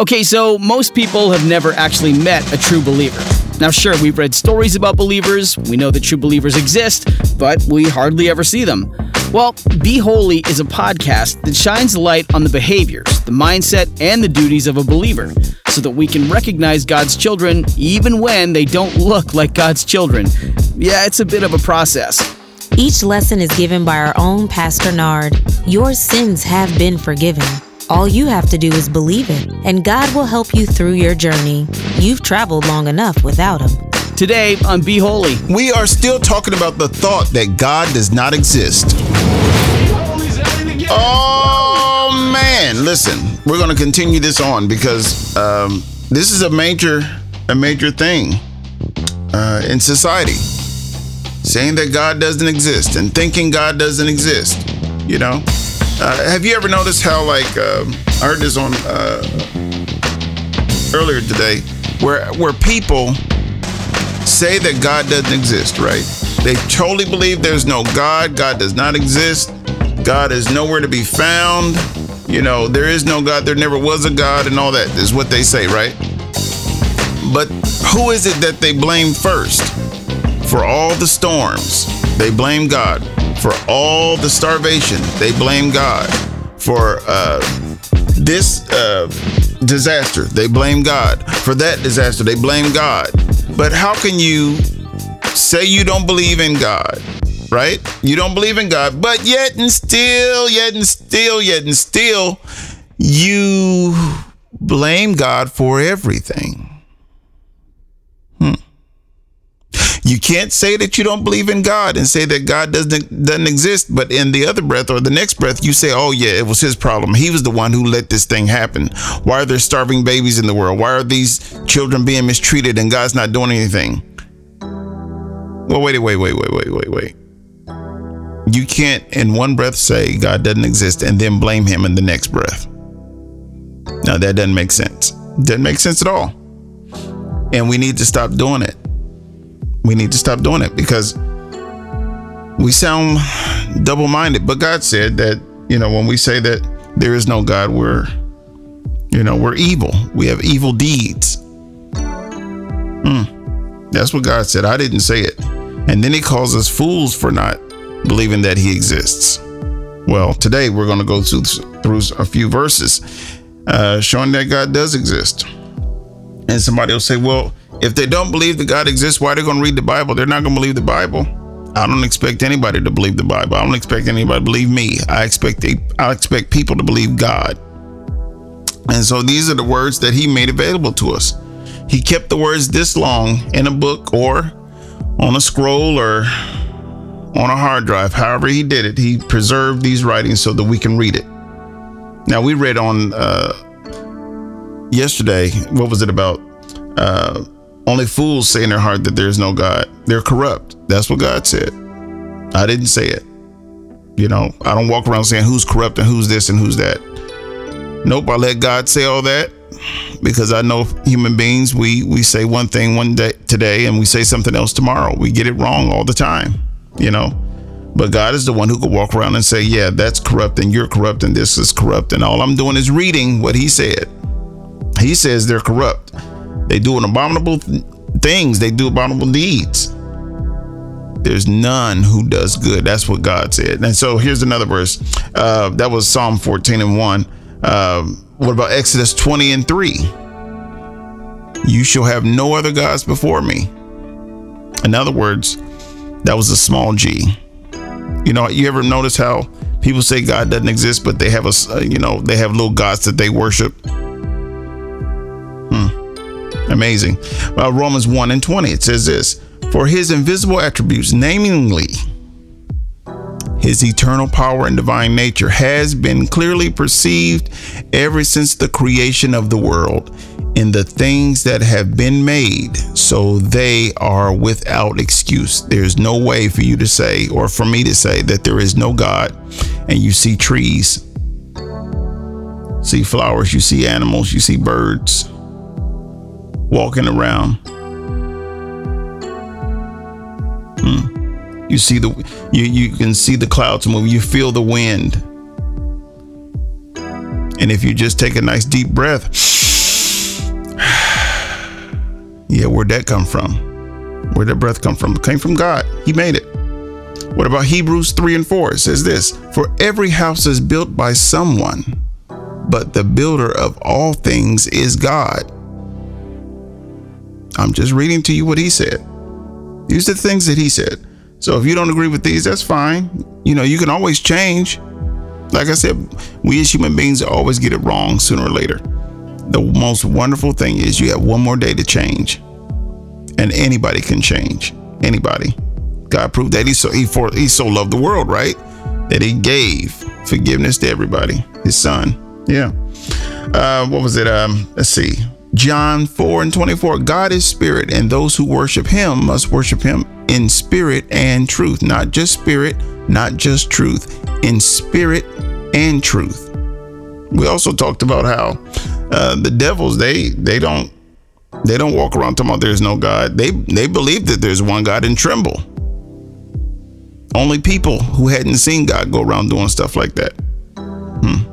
Okay, so most people have never actually met a true believer. Now, sure, we've read stories about believers, we know that true believers exist, but we hardly ever see them. Well, Be Holy is a podcast that shines light on the behaviors, the mindset, and the duties of a believer so that we can recognize God's children even when they don't look like God's children. Yeah, it's a bit of a process. Each lesson is given by our own Pastor Nard. Your sins have been forgiven. All you have to do is believe it, and God will help you through your journey. You've traveled long enough without Him. Today on Be Holy, we are still talking about the thought that God does not exist. Oh man, listen, we're going to continue this on because um, this is a major, a major thing uh, in society. Saying that God doesn't exist and thinking God doesn't exist. You know, uh, have you ever noticed how, like, um, I heard this on uh, earlier today, where where people say that God doesn't exist, right? They totally believe there's no God. God does not exist. God is nowhere to be found. You know, there is no God. There never was a God, and all that is what they say, right? But who is it that they blame first? For all the storms, they blame God. For all the starvation, they blame God. For uh, this uh, disaster, they blame God. For that disaster, they blame God. But how can you say you don't believe in God, right? You don't believe in God, but yet and still, yet and still, yet and still, you blame God for everything. You can't say that you don't believe in God and say that God doesn't doesn't exist, but in the other breath or the next breath, you say, "Oh yeah, it was his problem. He was the one who let this thing happen. Why are there starving babies in the world? Why are these children being mistreated and God's not doing anything?" Well, wait, wait, wait, wait, wait, wait, wait. You can't in one breath say God doesn't exist and then blame him in the next breath. Now that doesn't make sense. Doesn't make sense at all. And we need to stop doing it we need to stop doing it because we sound double minded. But God said that, you know, when we say that there is no God, we're, you know, we're evil. We have evil deeds. Hmm. That's what God said. I didn't say it. And then he calls us fools for not believing that he exists. Well, today we're going to go through, through a few verses uh, showing that God does exist. And somebody will say, well, if they don't believe that God exists, why are they going to read the Bible? They're not going to believe the Bible. I don't expect anybody to believe the Bible. I don't expect anybody to believe me. I expect I expect people to believe God. And so these are the words that he made available to us. He kept the words this long in a book or on a scroll or on a hard drive. However he did it, he preserved these writings so that we can read it. Now we read on uh, yesterday. What was it about? Uh, only fools say in their heart that there is no God. They're corrupt. That's what God said. I didn't say it. You know, I don't walk around saying who's corrupt and who's this and who's that. Nope, I let God say all that because I know human beings, we we say one thing one day today and we say something else tomorrow. We get it wrong all the time, you know. But God is the one who could walk around and say, Yeah, that's corrupt and you're corrupt and this is corrupt. And all I'm doing is reading what he said. He says they're corrupt. They do an abominable th- things. They do abominable deeds. There's none who does good. That's what God said. And so here's another verse. Uh, that was Psalm 14 and 1. Uh, what about Exodus 20 and 3? You shall have no other gods before me. In other words, that was a small g. You know, you ever notice how people say God doesn't exist, but they have a, uh, you know, they have little gods that they worship? Amazing. Uh, Romans 1 and 20, it says this For his invisible attributes, namely his eternal power and divine nature, has been clearly perceived ever since the creation of the world in the things that have been made, so they are without excuse. There's no way for you to say, or for me to say, that there is no God, and you see trees, see flowers, you see animals, you see birds walking around. Hmm. You see the you you can see the clouds move. You feel the wind. And if you just take a nice deep breath Yeah, where'd that come from? Where'd that breath come from? It came from God. He made it. What about Hebrews 3 and 4? It says this For every house is built by someone, but the builder of all things is God. I'm just reading to you what he said. These are the things that he said. So if you don't agree with these, that's fine. You know, you can always change. Like I said, we as human beings always get it wrong sooner or later. The most wonderful thing is you have one more day to change. And anybody can change. Anybody. God proved that he so he for he so loved the world, right? That he gave forgiveness to everybody. His son. Yeah. Uh, what was it? Um, let's see. John 4 and 24. God is spirit, and those who worship him must worship him in spirit and truth. Not just spirit, not just truth, in spirit and truth. We also talked about how uh, the devils they they don't they don't walk around talking about there's no God. They they believe that there's one God and tremble. Only people who hadn't seen God go around doing stuff like that. Hmm.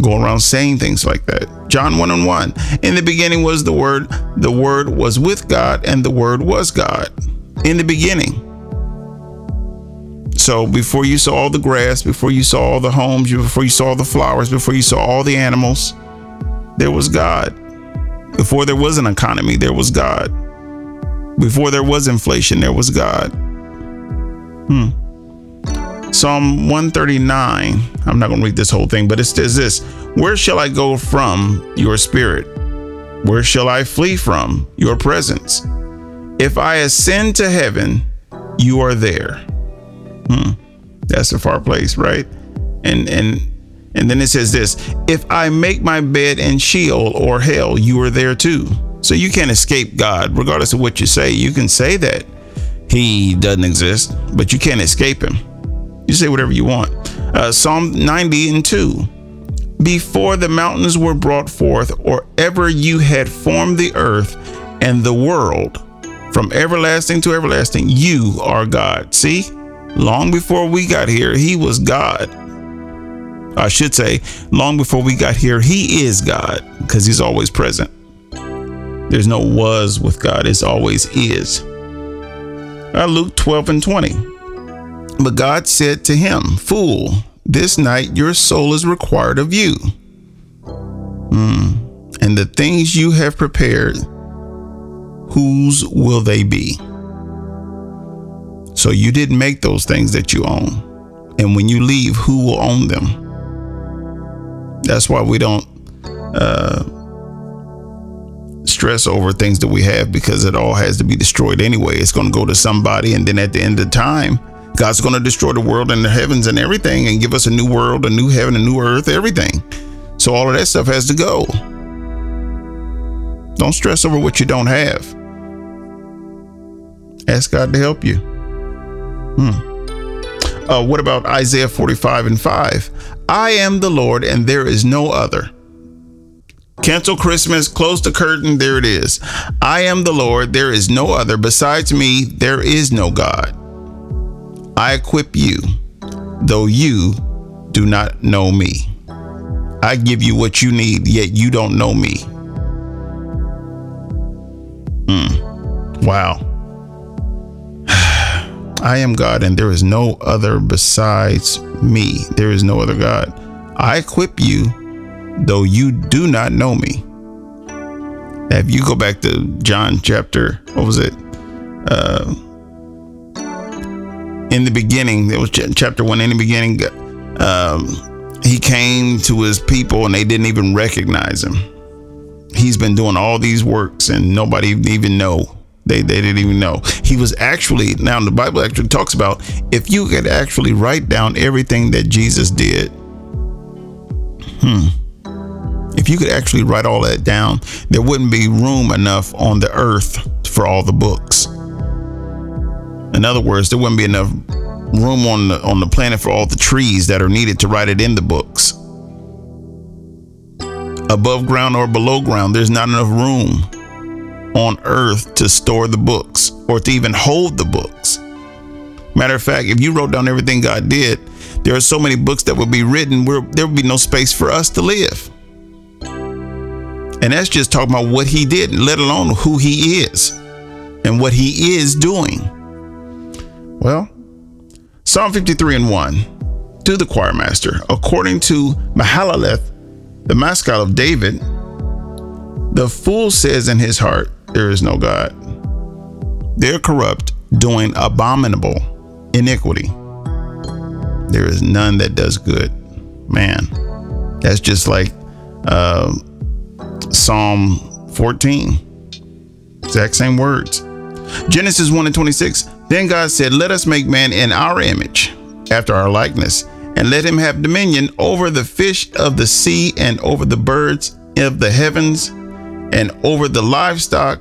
Go around saying things like that. John 1 and 1. In the beginning was the Word, the Word was with God, and the Word was God. In the beginning. So before you saw all the grass, before you saw all the homes, before you saw all the flowers, before you saw all the animals, there was God. Before there was an economy, there was God. Before there was inflation, there was God. Hmm. Psalm 139. I'm not going to read this whole thing, but it says this Where shall I go from your spirit? Where shall I flee from your presence? If I ascend to heaven, you are there. Hmm. That's a far place, right? And and and then it says this if I make my bed in Sheol or hell, you are there too. So you can't escape God, regardless of what you say. You can say that he doesn't exist, but you can't escape him. You say whatever you want. Uh, Psalm 90 and 2. Before the mountains were brought forth, or ever you had formed the earth and the world, from everlasting to everlasting, you are God. See, long before we got here, He was God. I should say, long before we got here, He is God because He's always present. There's no was with God, it's always is. Uh, Luke 12 and 20. But God said to him, Fool, this night your soul is required of you. Hmm. And the things you have prepared, whose will they be? So you didn't make those things that you own. And when you leave, who will own them? That's why we don't uh, stress over things that we have because it all has to be destroyed anyway. It's going to go to somebody, and then at the end of time, God's going to destroy the world and the heavens and everything and give us a new world, a new heaven, a new earth, everything. So all of that stuff has to go. Don't stress over what you don't have. Ask God to help you. Hmm. Uh, what about Isaiah 45 and 5? I am the Lord and there is no other. Cancel Christmas, close the curtain, there it is. I am the Lord, there is no other. Besides me, there is no God. I equip you, though you do not know me. I give you what you need, yet you don't know me. Mm. Wow. I am God, and there is no other besides me. There is no other God. I equip you, though you do not know me. If you go back to John chapter, what was it? Uh, in the beginning, it was chapter one. In the beginning, um, he came to his people and they didn't even recognize him. He's been doing all these works and nobody even know. They, they didn't even know. He was actually, now the Bible actually talks about if you could actually write down everything that Jesus did, hmm, if you could actually write all that down, there wouldn't be room enough on the earth for all the books. In other words, there wouldn't be enough room on the on the planet for all the trees that are needed to write it in the books. Above ground or below ground, there's not enough room on earth to store the books or to even hold the books. Matter of fact, if you wrote down everything God did, there are so many books that would be written where there would be no space for us to live. And that's just talking about what he did, let alone who he is and what he is doing. Well, Psalm 53 and 1 to the choir master, according to Mahalaleth, the Maskil of David, the fool says in his heart, There is no God. They're corrupt, doing abominable iniquity. There is none that does good. Man, that's just like uh, Psalm 14. Exact same words. Genesis 1 and 26. Then God said, Let us make man in our image, after our likeness, and let him have dominion over the fish of the sea, and over the birds of the heavens, and over the livestock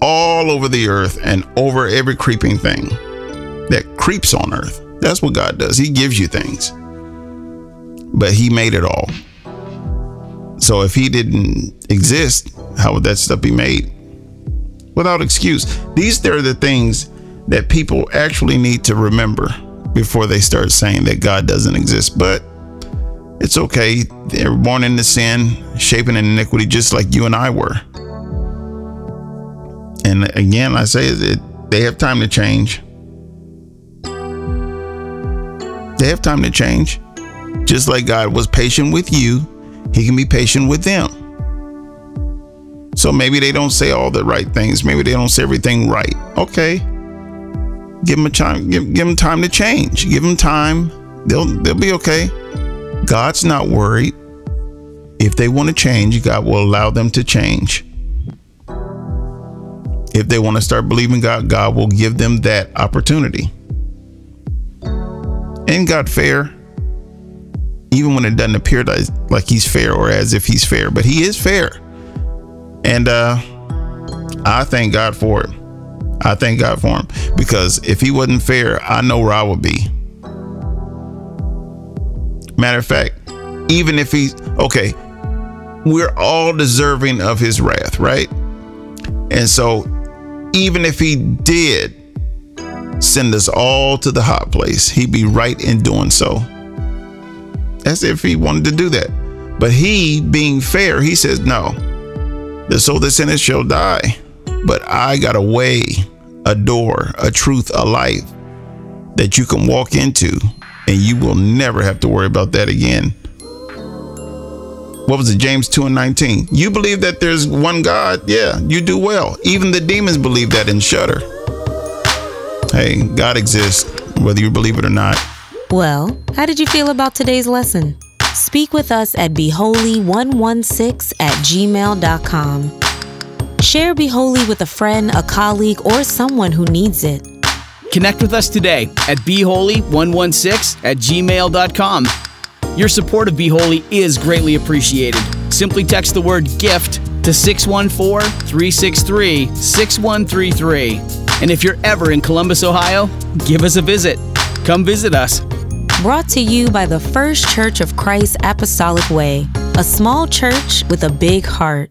all over the earth, and over every creeping thing that creeps on earth. That's what God does. He gives you things, but He made it all. So if He didn't exist, how would that stuff be made? Without excuse. These are the things that people actually need to remember before they start saying that God doesn't exist. But it's okay. They're born into sin, shaping in iniquity, just like you and I were. And again, I say it, they have time to change. They have time to change. Just like God was patient with you, He can be patient with them. So maybe they don't say all the right things. Maybe they don't say everything right. Okay. Give them a time. Give, give them time to change. Give them time. They'll they'll be okay. God's not worried. If they want to change, God will allow them to change. If they want to start believing God, God will give them that opportunity. Ain't God fair? Even when it doesn't appear like he's fair or as if he's fair, but he is fair. And uh I thank God for it. I thank God for him because if he wasn't fair, I know where I would be. Matter of fact, even if he's okay, we're all deserving of his wrath, right? And so, even if he did send us all to the hot place, he'd be right in doing so. As if he wanted to do that. But he, being fair, he says, No, the soul that sinneth shall die. But I got a way, a door, a truth, a life that you can walk into, and you will never have to worry about that again. What was it, James 2 and 19? You believe that there's one God? Yeah, you do well. Even the demons believe that and shudder. Hey, God exists, whether you believe it or not. Well, how did you feel about today's lesson? Speak with us at beholy116 at gmail.com. Share Be Holy with a friend, a colleague, or someone who needs it. Connect with us today at beholy116 at gmail.com. Your support of Be Holy is greatly appreciated. Simply text the word GIFT to 614 363 6133. And if you're ever in Columbus, Ohio, give us a visit. Come visit us. Brought to you by the First Church of Christ Apostolic Way, a small church with a big heart.